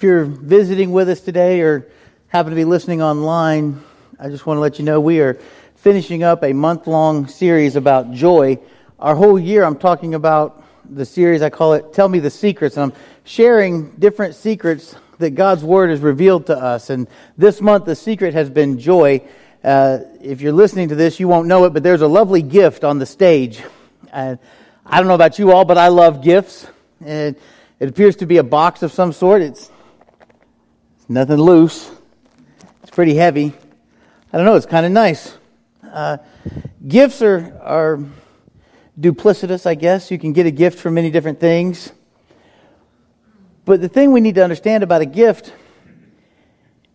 If you're visiting with us today or happen to be listening online, I just want to let you know we are finishing up a month long series about joy. Our whole year, I'm talking about the series, I call it Tell Me the Secrets. And I'm sharing different secrets that God's Word has revealed to us. And this month, the secret has been joy. Uh, if you're listening to this, you won't know it, but there's a lovely gift on the stage. I don't know about you all, but I love gifts. And it appears to be a box of some sort. It's nothing loose. It's pretty heavy. I don't know. It's kind of nice. Uh, gifts are are duplicitous, I guess. You can get a gift for many different things. But the thing we need to understand about a gift,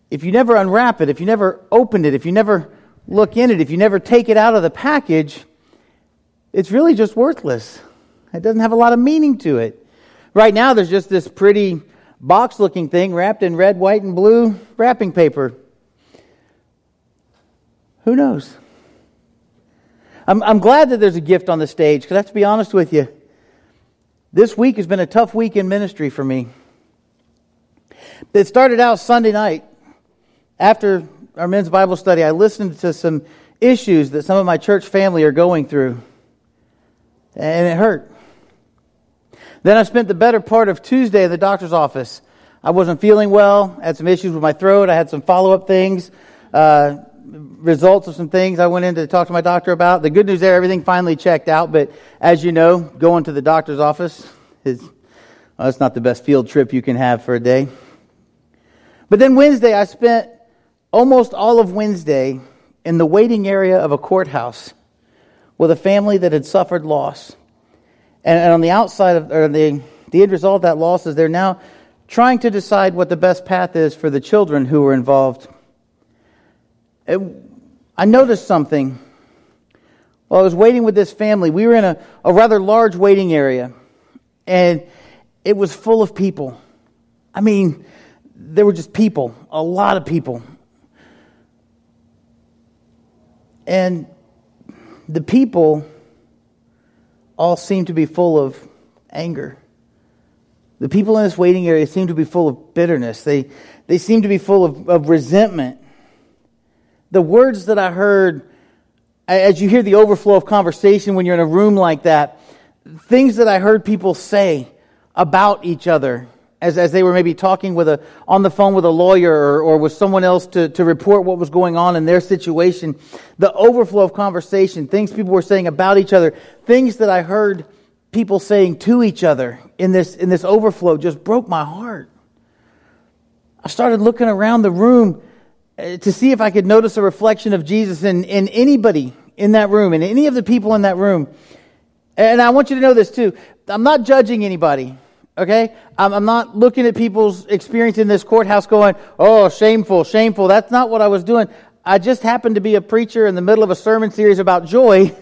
if you never unwrap it, if you never open it, if you never look in it, if you never take it out of the package, it's really just worthless. It doesn't have a lot of meaning to it. Right now, there's just this pretty box looking thing wrapped in red, white, and blue wrapping paper. Who knows? I'm, I'm glad that there's a gift on the stage because I have to be honest with you. This week has been a tough week in ministry for me. It started out Sunday night. After our men's Bible study, I listened to some issues that some of my church family are going through, and it hurt. Then I spent the better part of Tuesday in the doctor's office. I wasn't feeling well, had some issues with my throat, I had some follow up things, uh, results of some things I went in to talk to my doctor about. The good news there, everything finally checked out, but as you know, going to the doctor's office is, well, that's not the best field trip you can have for a day. But then Wednesday, I spent almost all of Wednesday in the waiting area of a courthouse with a family that had suffered loss. And, and on the outside of, or the, the end result of that loss is they're now trying to decide what the best path is for the children who were involved. It, I noticed something. While I was waiting with this family, we were in a, a rather large waiting area, and it was full of people. I mean, there were just people, a lot of people. And the people all seem to be full of anger. The people in this waiting area seem to be full of bitterness. They, they seem to be full of, of resentment. The words that I heard, as you hear the overflow of conversation when you're in a room like that, things that I heard people say about each other as, as they were maybe talking with a, on the phone with a lawyer or, or with someone else to, to report what was going on in their situation. The overflow of conversation, things people were saying about each other, things that I heard people saying to each other in this, in this overflow just broke my heart. I started looking around the room uh, to see if I could notice a reflection of Jesus in, in anybody in that room, in any of the people in that room. And I want you to know this too. I'm not judging anybody. Okay? I'm, I'm not looking at people's experience in this courthouse going, oh, shameful, shameful. That's not what I was doing. I just happened to be a preacher in the middle of a sermon series about joy,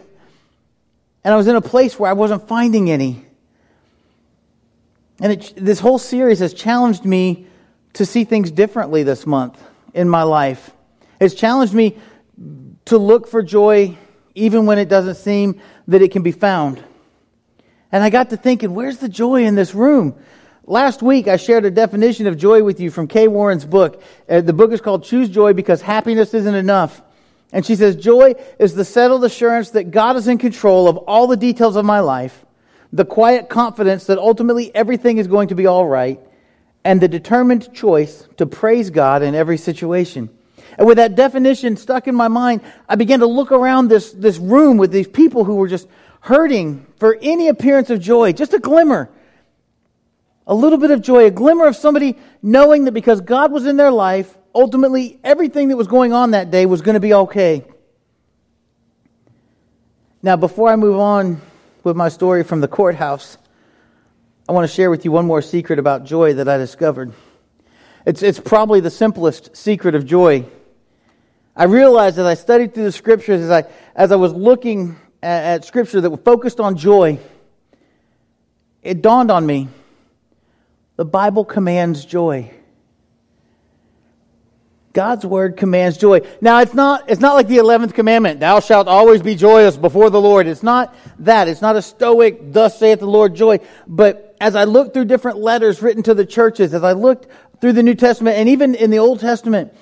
and I was in a place where I wasn't finding any. And it, this whole series has challenged me to see things differently this month in my life. It's challenged me to look for joy even when it doesn't seem that it can be found. And I got to thinking, where's the joy in this room? Last week, I shared a definition of joy with you from Kay Warren's book. Uh, the book is called Choose Joy Because Happiness Isn't Enough. And she says, Joy is the settled assurance that God is in control of all the details of my life, the quiet confidence that ultimately everything is going to be all right, and the determined choice to praise God in every situation. And with that definition stuck in my mind, I began to look around this, this room with these people who were just hurting for any appearance of joy, just a glimmer. A little bit of joy, a glimmer of somebody knowing that because God was in their life, ultimately everything that was going on that day was going to be okay. Now, before I move on with my story from the courthouse, I want to share with you one more secret about joy that I discovered. It's, it's probably the simplest secret of joy. I realized as I studied through the scriptures, as I, as I was looking at, at scripture that were focused on joy, it dawned on me the Bible commands joy. God's word commands joy. Now it's not it's not like the 11th commandment, thou shalt always be joyous before the Lord. It's not that. It's not a stoic thus saith the Lord joy, but as I looked through different letters written to the churches, as I looked through the New Testament and even in the Old Testament,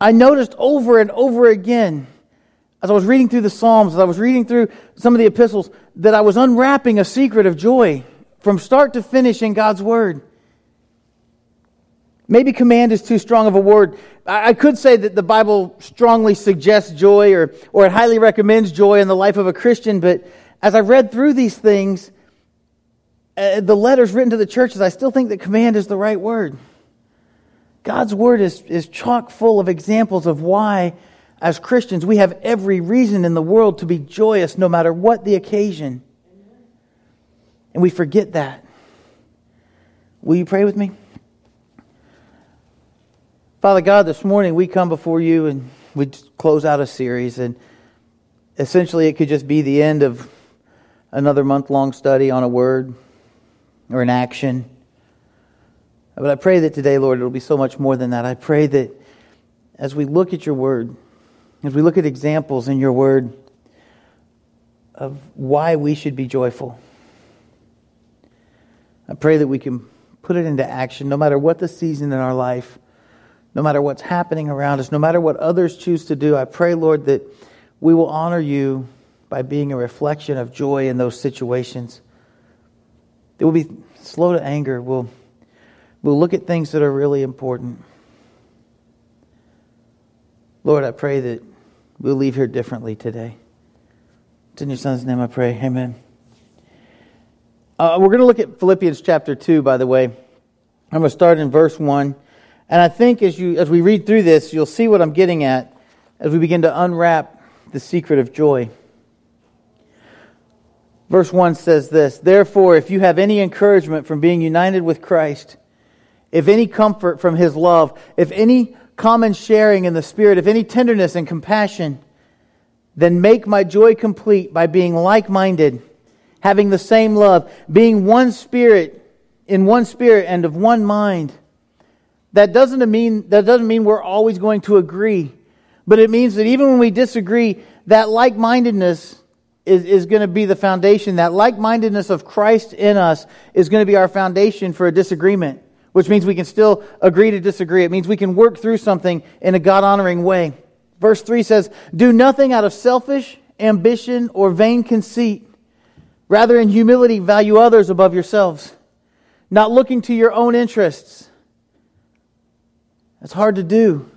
I noticed over and over again, as I was reading through the Psalms, as I was reading through some of the epistles, that I was unwrapping a secret of joy from start to finish in God's Word. Maybe command is too strong of a word. I could say that the Bible strongly suggests joy or, or it highly recommends joy in the life of a Christian, but as I read through these things, uh, the letters written to the churches, I still think that command is the right word. God's word is, is chock full of examples of why, as Christians, we have every reason in the world to be joyous no matter what the occasion. And we forget that. Will you pray with me? Father God, this morning we come before you and we close out a series, and essentially it could just be the end of another month long study on a word or an action. But I pray that today, Lord, it'll be so much more than that. I pray that as we look at your word, as we look at examples in your word of why we should be joyful, I pray that we can put it into action no matter what the season in our life no matter what's happening around us, no matter what others choose to do, I pray, Lord, that we will honor you by being a reflection of joy in those situations. That we'll be slow to anger. We'll, we'll look at things that are really important. Lord, I pray that we'll leave here differently today. It's in your son's name I pray. Amen. Uh, we're going to look at Philippians chapter 2, by the way. I'm going to start in verse 1. And I think as, you, as we read through this, you'll see what I'm getting at as we begin to unwrap the secret of joy. Verse 1 says this Therefore, if you have any encouragement from being united with Christ, if any comfort from his love, if any common sharing in the Spirit, if any tenderness and compassion, then make my joy complete by being like minded, having the same love, being one spirit, in one spirit and of one mind. That doesn't mean, that doesn't mean we're always going to agree. But it means that even when we disagree, that like mindedness is, is going to be the foundation. That like mindedness of Christ in us is going to be our foundation for a disagreement, which means we can still agree to disagree. It means we can work through something in a God honoring way. Verse 3 says, Do nothing out of selfish ambition or vain conceit. Rather, in humility, value others above yourselves, not looking to your own interests it's hard to do.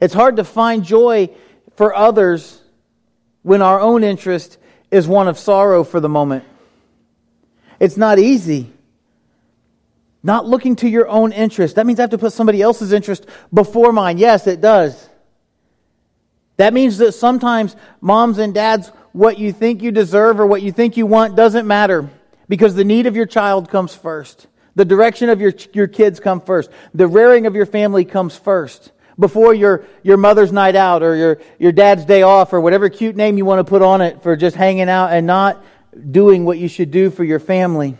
It's hard to find joy for others when our own interest is one of sorrow for the moment. It's not easy. Not looking to your own interest. That means I have to put somebody else's interest before mine. Yes, it does. That means that sometimes moms and dads, what you think you deserve or what you think you want doesn't matter because the need of your child comes first. The direction of your, your kids come first. The rearing of your family comes first. Before your, your mother's night out or your, your dad's day off or whatever cute name you want to put on it for just hanging out and not doing what you should do for your family.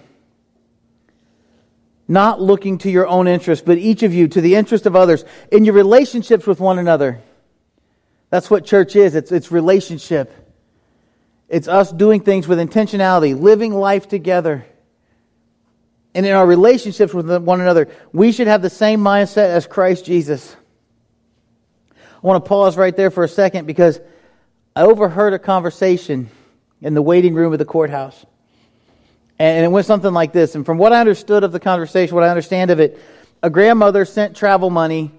Not looking to your own interest, but each of you to the interest of others in your relationships with one another. That's what church is. It's, it's relationship. It's us doing things with intentionality, living life together and in our relationships with one another, we should have the same mindset as Christ Jesus. I want to pause right there for a second because I overheard a conversation in the waiting room of the courthouse. And it went something like this. And from what I understood of the conversation, what I understand of it, a grandmother sent travel money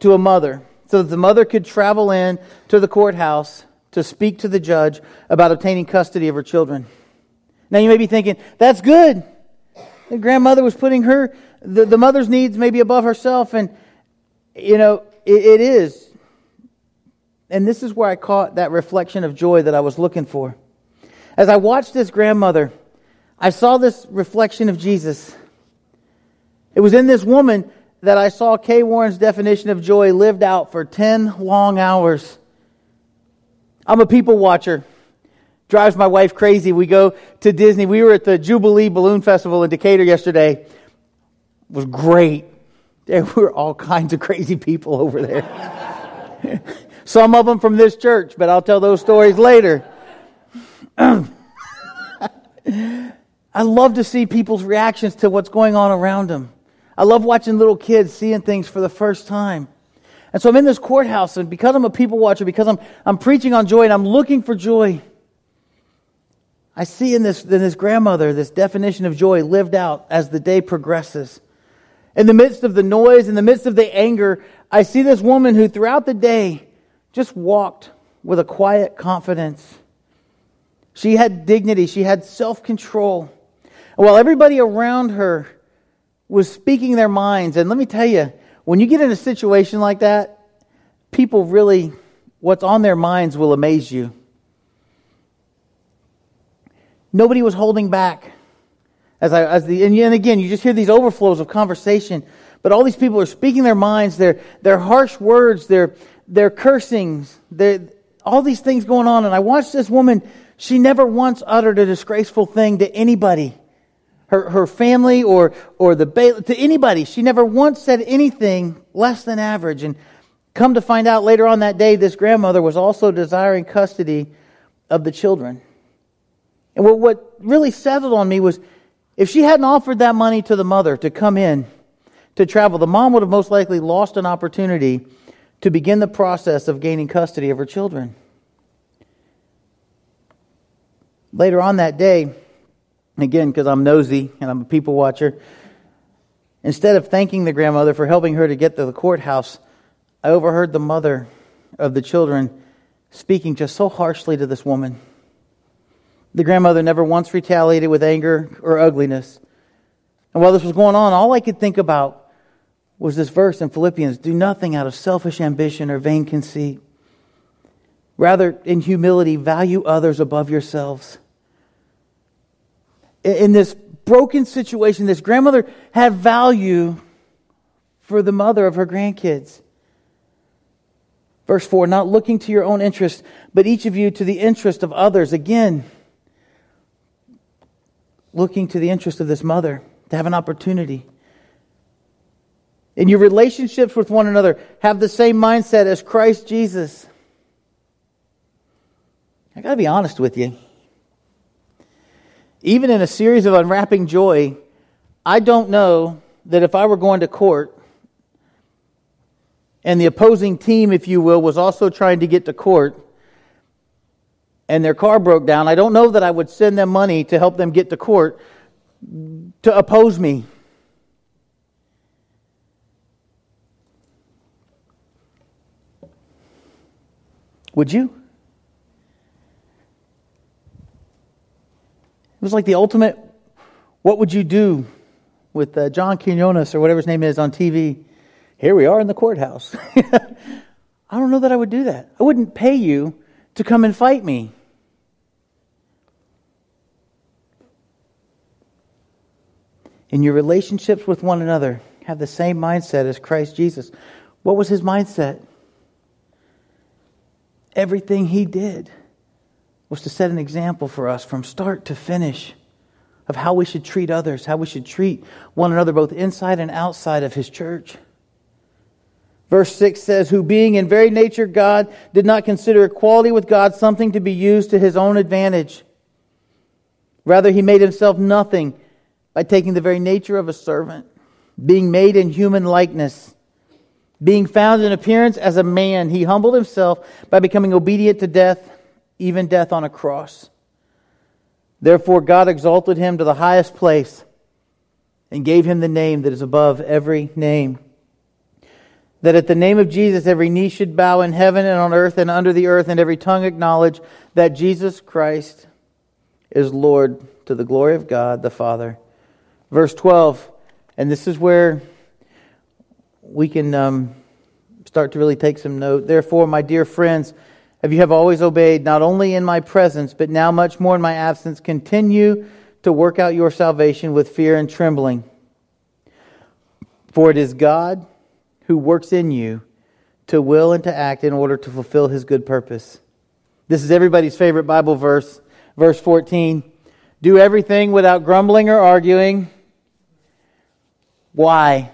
to a mother so that the mother could travel in to the courthouse to speak to the judge about obtaining custody of her children. Now you may be thinking, that's good. The grandmother was putting her, the, the mother's needs maybe above herself. And, you know, it, it is. And this is where I caught that reflection of joy that I was looking for. As I watched this grandmother, I saw this reflection of Jesus. It was in this woman that I saw Kay Warren's definition of joy lived out for 10 long hours. I'm a people watcher drives my wife crazy. We go to Disney. We were at the Jubilee Balloon Festival in Decatur yesterday. It was great. There were all kinds of crazy people over there. Some of them from this church, but I'll tell those stories later. I love to see people's reactions to what's going on around them. I love watching little kids seeing things for the first time. And so I'm in this courthouse, and because I'm a people watcher, because I'm, I'm preaching on joy and I'm looking for joy, I see in this, in this grandmother this definition of joy lived out as the day progresses. In the midst of the noise, in the midst of the anger, I see this woman who throughout the day just walked with a quiet confidence. She had dignity, she had self control. While everybody around her was speaking their minds, and let me tell you, when you get in a situation like that, people really, what's on their minds will amaze you. Nobody was holding back. As I, as the, and again, you just hear these overflows of conversation, but all these people are speaking their minds, their, their harsh words, their, their cursings, their, all these things going on. And I watched this woman, she never once uttered a disgraceful thing to anybody. Her, her family or, or the, to anybody. She never once said anything less than average. And come to find out later on that day, this grandmother was also desiring custody of the children. And what, what really settled on me was if she hadn't offered that money to the mother to come in to travel, the mom would have most likely lost an opportunity to begin the process of gaining custody of her children. Later on that day, again, because I'm nosy and I'm a people watcher, instead of thanking the grandmother for helping her to get to the courthouse, I overheard the mother of the children speaking just so harshly to this woman. The grandmother never once retaliated with anger or ugliness. And while this was going on, all I could think about was this verse in Philippians do nothing out of selfish ambition or vain conceit. Rather, in humility, value others above yourselves. In this broken situation, this grandmother had value for the mother of her grandkids. Verse 4 not looking to your own interest, but each of you to the interest of others. Again, looking to the interest of this mother to have an opportunity. In your relationships with one another, have the same mindset as Christ Jesus. I got to be honest with you. Even in a series of unwrapping joy, I don't know that if I were going to court and the opposing team, if you will, was also trying to get to court, and their car broke down, I don't know that I would send them money to help them get to court to oppose me. Would you? It was like the ultimate what would you do with uh, John Quinones or whatever his name is on TV? Here we are in the courthouse. I don't know that I would do that. I wouldn't pay you to come and fight me. in your relationships with one another, have the same mindset as Christ Jesus. What was his mindset? Everything he did was to set an example for us from start to finish of how we should treat others, how we should treat one another, both inside and outside of his church. Verse 6 says, Who being in very nature God, did not consider equality with God something to be used to his own advantage. Rather, he made himself nothing by taking the very nature of a servant, being made in human likeness. Being found in appearance as a man, he humbled himself by becoming obedient to death, even death on a cross. Therefore, God exalted him to the highest place and gave him the name that is above every name. That at the name of Jesus, every knee should bow in heaven and on earth and under the earth, and every tongue acknowledge that Jesus Christ is Lord to the glory of God the Father. Verse 12, and this is where we can um, start to really take some note. Therefore, my dear friends, if you have always obeyed, not only in my presence, but now much more in my absence, continue to work out your salvation with fear and trembling. For it is God who works in you to will and to act in order to fulfill his good purpose. This is everybody's favorite Bible verse, verse 14. Do everything without grumbling or arguing why?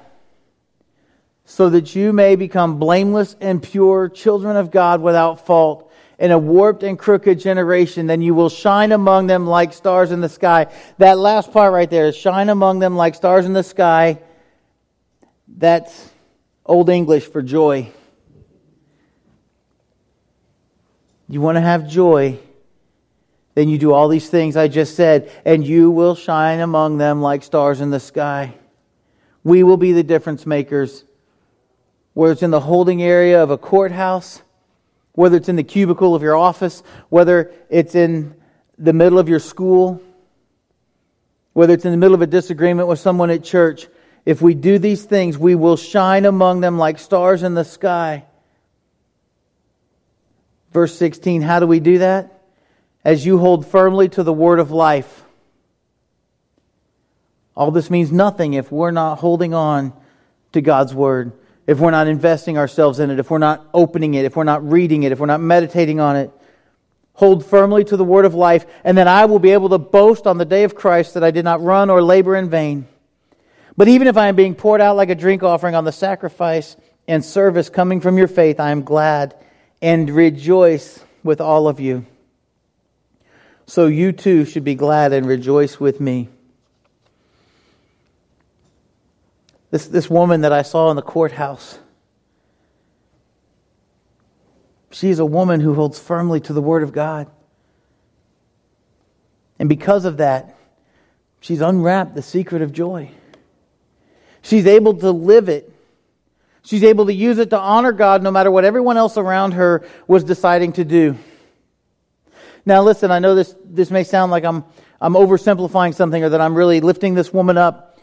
So that you may become blameless and pure children of God without fault in a warped and crooked generation, then you will shine among them like stars in the sky. That last part right there is shine among them like stars in the sky That's Old English for joy. You want to have joy, then you do all these things I just said, and you will shine among them like stars in the sky. We will be the difference makers. Whether it's in the holding area of a courthouse, whether it's in the cubicle of your office, whether it's in the middle of your school, whether it's in the middle of a disagreement with someone at church, if we do these things, we will shine among them like stars in the sky. Verse 16, how do we do that? As you hold firmly to the word of life. All this means nothing if we're not holding on to God's word, if we're not investing ourselves in it, if we're not opening it, if we're not reading it, if we're not meditating on it. Hold firmly to the word of life, and then I will be able to boast on the day of Christ that I did not run or labor in vain. But even if I am being poured out like a drink offering on the sacrifice and service coming from your faith, I am glad and rejoice with all of you. So you too should be glad and rejoice with me. This, this woman that I saw in the courthouse, she is a woman who holds firmly to the Word of God. And because of that, she's unwrapped the secret of joy. She's able to live it She's able to use it to honor God no matter what everyone else around her was deciding to do. Now, listen, I know this, this may sound like I'm, I'm oversimplifying something or that I'm really lifting this woman up.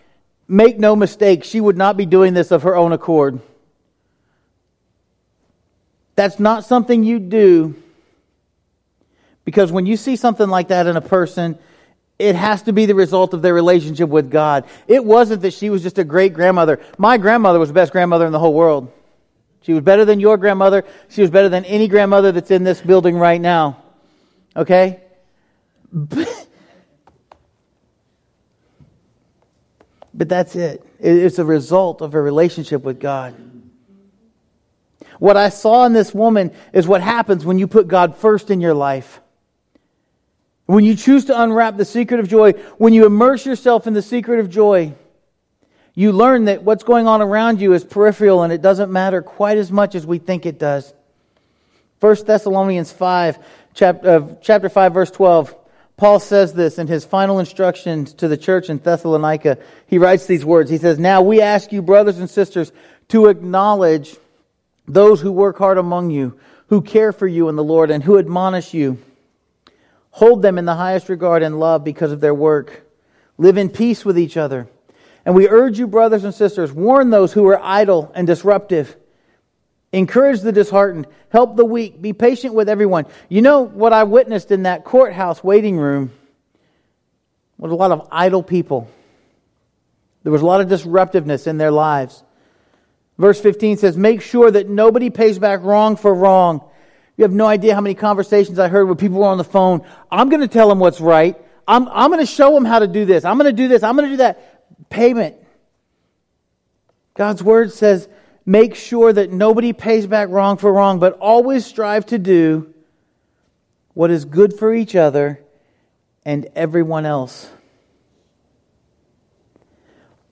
Make no mistake, she would not be doing this of her own accord. That's not something you do because when you see something like that in a person, it has to be the result of their relationship with God. It wasn't that she was just a great grandmother. My grandmother was the best grandmother in the whole world. She was better than your grandmother. She was better than any grandmother that's in this building right now. Okay? But, but that's it. It's a result of a relationship with God. What I saw in this woman is what happens when you put God first in your life. When you choose to unwrap the secret of joy, when you immerse yourself in the secret of joy, you learn that what's going on around you is peripheral and it doesn't matter quite as much as we think it does. 1 Thessalonians 5, chapter, uh, chapter 5, verse 12. Paul says this in his final instructions to the church in Thessalonica. He writes these words. He says, Now we ask you, brothers and sisters, to acknowledge those who work hard among you, who care for you in the Lord, and who admonish you. Hold them in the highest regard and love because of their work. Live in peace with each other. And we urge you, brothers and sisters, warn those who are idle and disruptive. Encourage the disheartened. Help the weak. Be patient with everyone. You know what I witnessed in that courthouse waiting room was a lot of idle people. There was a lot of disruptiveness in their lives. Verse 15 says, Make sure that nobody pays back wrong for wrong you have no idea how many conversations I heard where people were on the phone. I'm going to tell them what's right. I'm, I'm going to show them how to do this. I'm going to do this. I'm going to do that. Payment. God's word says, make sure that nobody pays back wrong for wrong, but always strive to do what is good for each other and everyone else.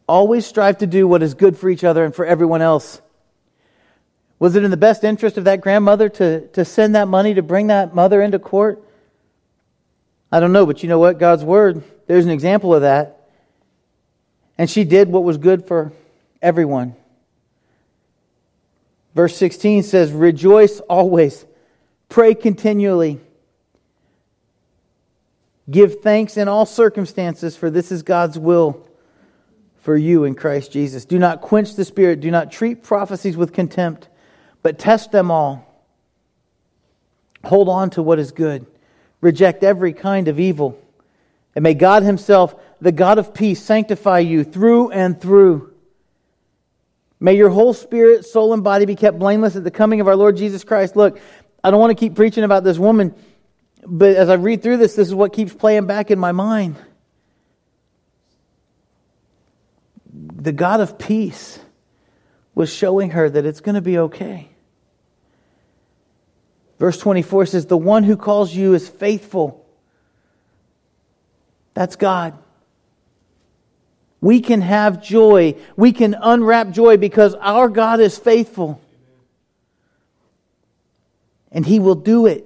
Always strive to do what is good for each other and for everyone else. Was it in the best interest of that grandmother to, to send that money to bring that mother into court? I don't know, but you know what? God's word, there's an example of that. And she did what was good for everyone. Verse 16 says, Rejoice always, pray continually, give thanks in all circumstances, for this is God's will for you in Christ Jesus. Do not quench the Spirit, do not treat prophecies with contempt but test them all. Hold on to what is good. Reject every kind of evil. And may God Himself, the God of peace, sanctify you through and through. May your whole spirit, soul, and body be kept blameless at the coming of our Lord Jesus Christ. Look, I don't want to keep preaching about this woman, but as I read through this, this is what keeps playing back in my mind. The God of peace was showing her that it's going to be okay. Verse 24 says, The one who calls you is faithful. That's God. We can have joy. We can unwrap joy because our God is faithful. And He will do it.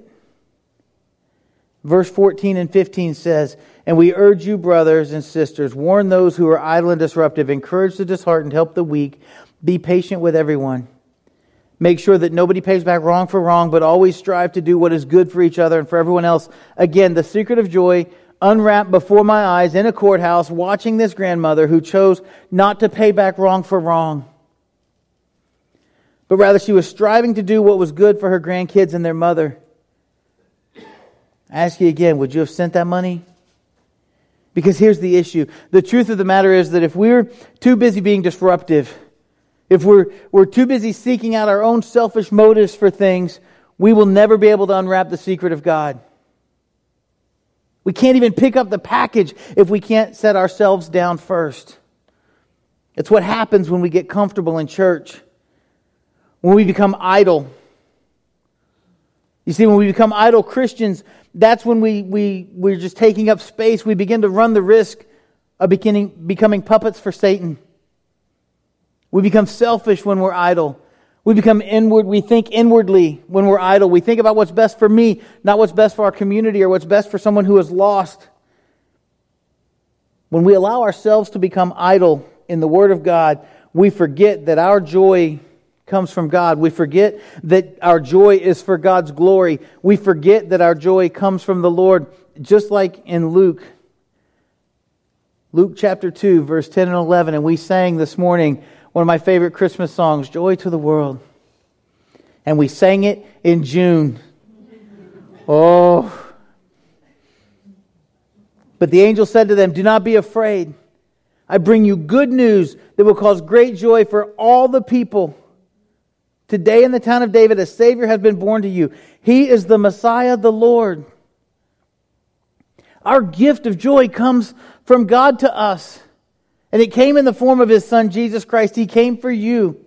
Verse 14 and 15 says, And we urge you, brothers and sisters, warn those who are idle and disruptive, encourage the disheartened, help the weak, be patient with everyone. Make sure that nobody pays back wrong for wrong, but always strive to do what is good for each other and for everyone else. Again, the secret of joy unwrapped before my eyes in a courthouse, watching this grandmother who chose not to pay back wrong for wrong, but rather she was striving to do what was good for her grandkids and their mother. I ask you again, would you have sent that money? Because here's the issue. The truth of the matter is that if we're too busy being disruptive, if we're, we're too busy seeking out our own selfish motives for things, we will never be able to unwrap the secret of God. We can't even pick up the package if we can't set ourselves down first. It's what happens when we get comfortable in church, when we become idle. You see, when we become idle Christians, that's when we, we, we're just taking up space. We begin to run the risk of beginning, becoming puppets for Satan. We become selfish when we're idle. We become inward. We think inwardly when we're idle. We think about what's best for me, not what's best for our community or what's best for someone who is lost. When we allow ourselves to become idle in the Word of God, we forget that our joy comes from God. We forget that our joy is for God's glory. We forget that our joy comes from the Lord, just like in Luke. Luke chapter 2, verse 10 and 11. And we sang this morning, one of my favorite Christmas songs, Joy to the World. And we sang it in June. Oh. But the angel said to them, Do not be afraid. I bring you good news that will cause great joy for all the people. Today in the town of David, a Savior has been born to you. He is the Messiah, the Lord. Our gift of joy comes from God to us. And it came in the form of his son, Jesus Christ. He came for you.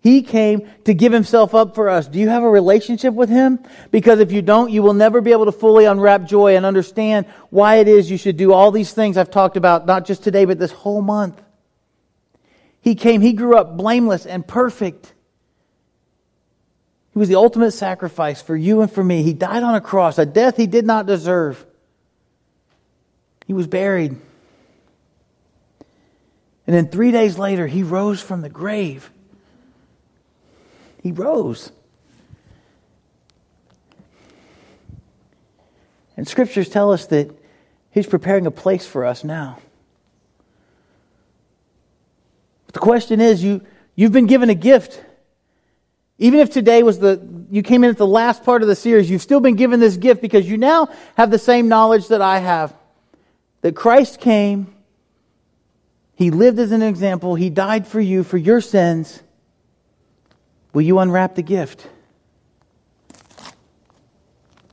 He came to give himself up for us. Do you have a relationship with him? Because if you don't, you will never be able to fully unwrap joy and understand why it is you should do all these things I've talked about, not just today, but this whole month. He came, he grew up blameless and perfect. He was the ultimate sacrifice for you and for me. He died on a cross, a death he did not deserve. He was buried. And then three days later, he rose from the grave. He rose. And scriptures tell us that he's preparing a place for us now. But the question is you, you've been given a gift. Even if today was the, you came in at the last part of the series, you've still been given this gift because you now have the same knowledge that I have. That Christ came, he lived as an example. He died for you, for your sins. Will you unwrap the gift?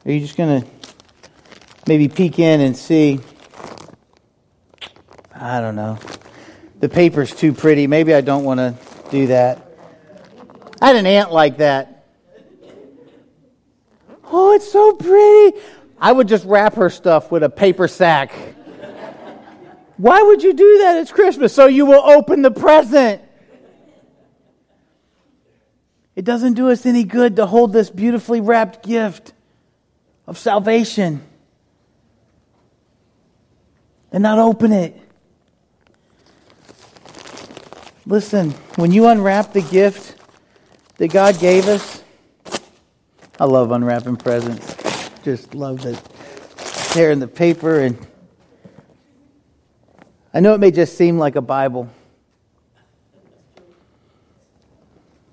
Are you just going to maybe peek in and see? I don't know. The paper's too pretty. Maybe I don't want to do that. I had an aunt like that. Oh, it's so pretty. I would just wrap her stuff with a paper sack. Why would you do that? It's Christmas, so you will open the present. It doesn't do us any good to hold this beautifully wrapped gift of salvation and not open it. Listen, when you unwrap the gift that God gave us, I love unwrapping presents. Just love the tearing the paper and I know it may just seem like a Bible.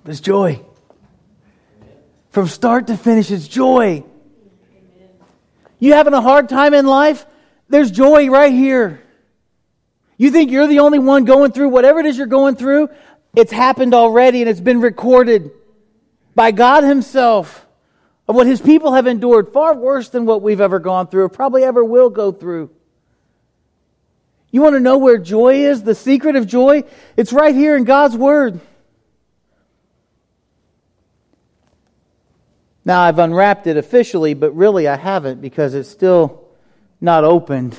There's joy. From start to finish, it's joy. You having a hard time in life? There's joy right here. You think you're the only one going through whatever it is you're going through? It's happened already and it's been recorded by God Himself of what His people have endured, far worse than what we've ever gone through or probably ever will go through. You want to know where joy is? The secret of joy? It's right here in God's Word. Now, I've unwrapped it officially, but really I haven't because it's still not opened.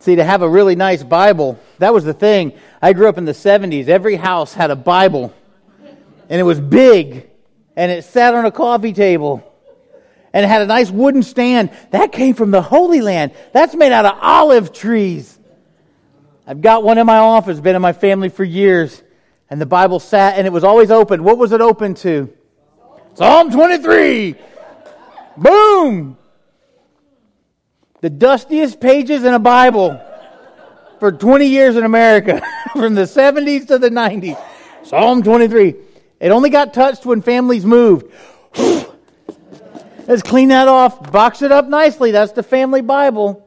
See, to have a really nice Bible, that was the thing. I grew up in the 70s. Every house had a Bible, and it was big, and it sat on a coffee table, and it had a nice wooden stand. That came from the Holy Land. That's made out of olive trees. I've got one in my office, been in my family for years, and the Bible sat, and it was always open. What was it open to? Psalm 23. Boom! the dustiest pages in a Bible for 20 years in America, from the 70s to the 90s. Psalm 23. It only got touched when families moved. Let's clean that off, box it up nicely. That's the family Bible.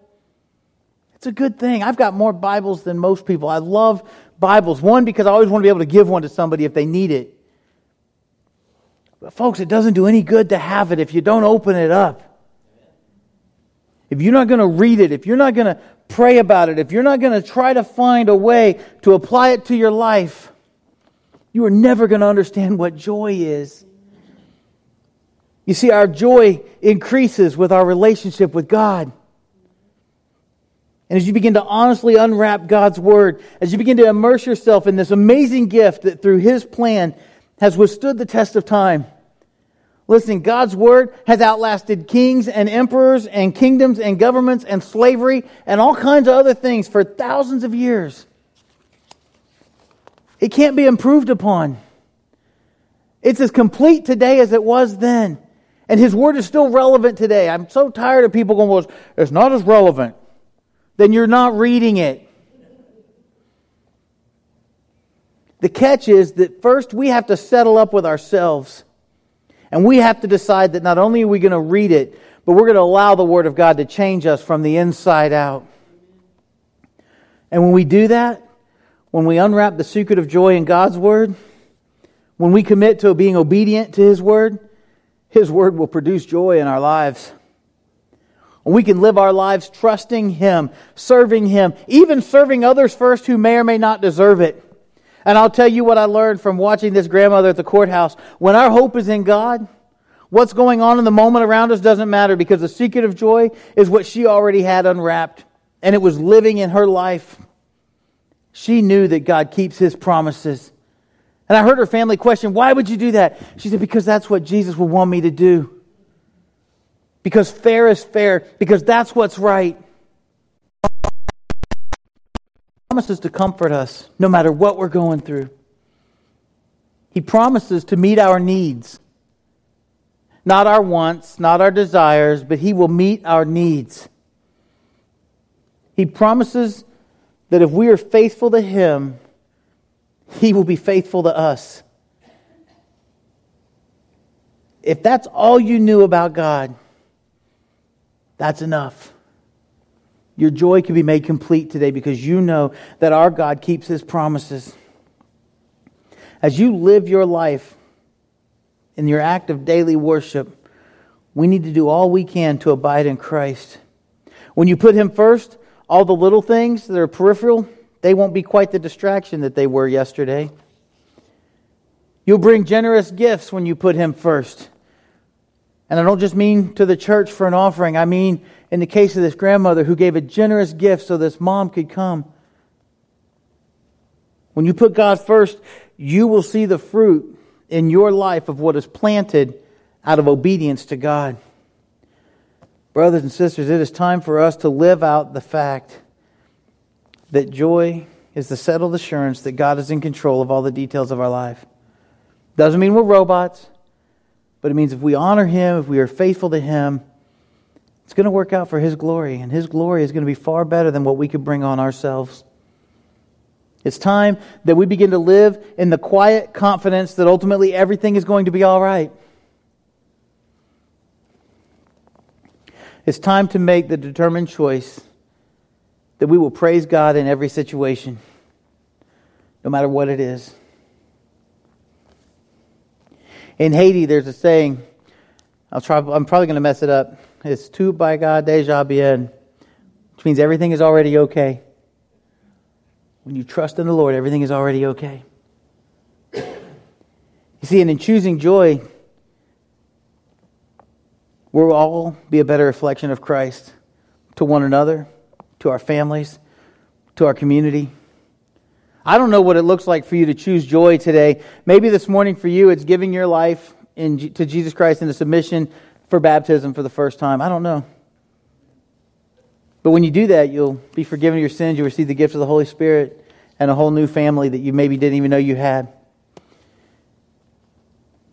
It's a good thing. I've got more Bibles than most people. I love Bibles. One, because I always want to be able to give one to somebody if they need it. But, folks, it doesn't do any good to have it if you don't open it up if you're not going to read it, if you're not going to pray about it, if you're not going to try to find a way to apply it to your life, you are never going to understand what joy is. You see, our joy increases with our relationship with God. And as you begin to honestly unwrap God's Word, as you begin to immerse yourself in this amazing gift that through His plan has withstood the test of time, Listen, God's word has outlasted kings and emperors and kingdoms and governments and slavery and all kinds of other things for thousands of years. It can't be improved upon. It's as complete today as it was then. And his word is still relevant today. I'm so tired of people going, well, it's not as relevant. Then you're not reading it. The catch is that first we have to settle up with ourselves and we have to decide that not only are we going to read it, but we're going to allow the Word of God to change us from the inside out. And when we do that, when we unwrap the secret of joy in God's Word, when we commit to being obedient to His Word, His Word will produce joy in our lives. We can live our lives trusting Him, serving Him, even serving others first who may or may not deserve it. And I'll tell you what I learned from watching this grandmother at the courthouse. When our hope is in God, what's going on in the moment around us doesn't matter because the secret of joy is what she already had unwrapped. And it was living in her life. She knew that God keeps his promises. And I heard her family question, Why would you do that? She said, Because that's what Jesus would want me to do. Because fair is fair, because that's what's right promises to comfort us no matter what we're going through. He promises to meet our needs. Not our wants, not our desires, but He will meet our needs. He promises that if we are faithful to Him, He will be faithful to us. If that's all you knew about God, that's enough. Your joy can be made complete today because you know that our God keeps his promises. As you live your life in your act of daily worship, we need to do all we can to abide in Christ. When you put him first, all the little things that are peripheral, they won't be quite the distraction that they were yesterday. You'll bring generous gifts when you put him first. And I don't just mean to the church for an offering, I mean in the case of this grandmother who gave a generous gift so this mom could come. When you put God first, you will see the fruit in your life of what is planted out of obedience to God. Brothers and sisters, it is time for us to live out the fact that joy is the settled assurance that God is in control of all the details of our life. Doesn't mean we're robots, but it means if we honor Him, if we are faithful to Him, it's going to work out for His glory, and His glory is going to be far better than what we could bring on ourselves. It's time that we begin to live in the quiet confidence that ultimately everything is going to be all right. It's time to make the determined choice that we will praise God in every situation, no matter what it is. In Haiti, there's a saying, I'll try, I'm probably going to mess it up. It's tout by God déjà bien, which means everything is already okay. When you trust in the Lord, everything is already okay. You see, and in choosing joy, we'll all be a better reflection of Christ to one another, to our families, to our community. I don't know what it looks like for you to choose joy today. Maybe this morning for you, it's giving your life in, to Jesus Christ in a submission for baptism for the first time. I don't know. But when you do that, you'll be forgiven your sins. You'll receive the gift of the Holy Spirit and a whole new family that you maybe didn't even know you had.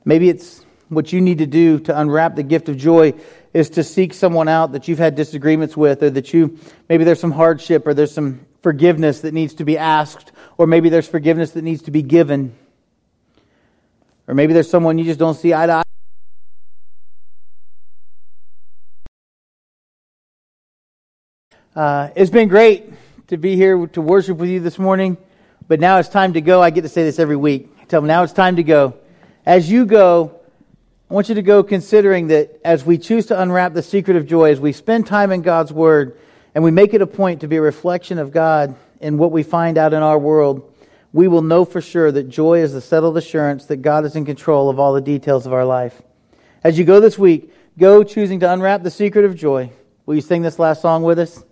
Maybe it's what you need to do to unwrap the gift of joy is to seek someone out that you've had disagreements with, or that you maybe there's some hardship, or there's some forgiveness that needs to be asked, or maybe there's forgiveness that needs to be given, or maybe there's someone you just don't see eye to eye. Uh, it's been great to be here to worship with you this morning, but now it's time to go. I get to say this every week. I tell them now it's time to go. As you go, I want you to go considering that as we choose to unwrap the secret of joy, as we spend time in God's Word, and we make it a point to be a reflection of God in what we find out in our world, we will know for sure that joy is the settled assurance that God is in control of all the details of our life. As you go this week, go choosing to unwrap the secret of joy. Will you sing this last song with us?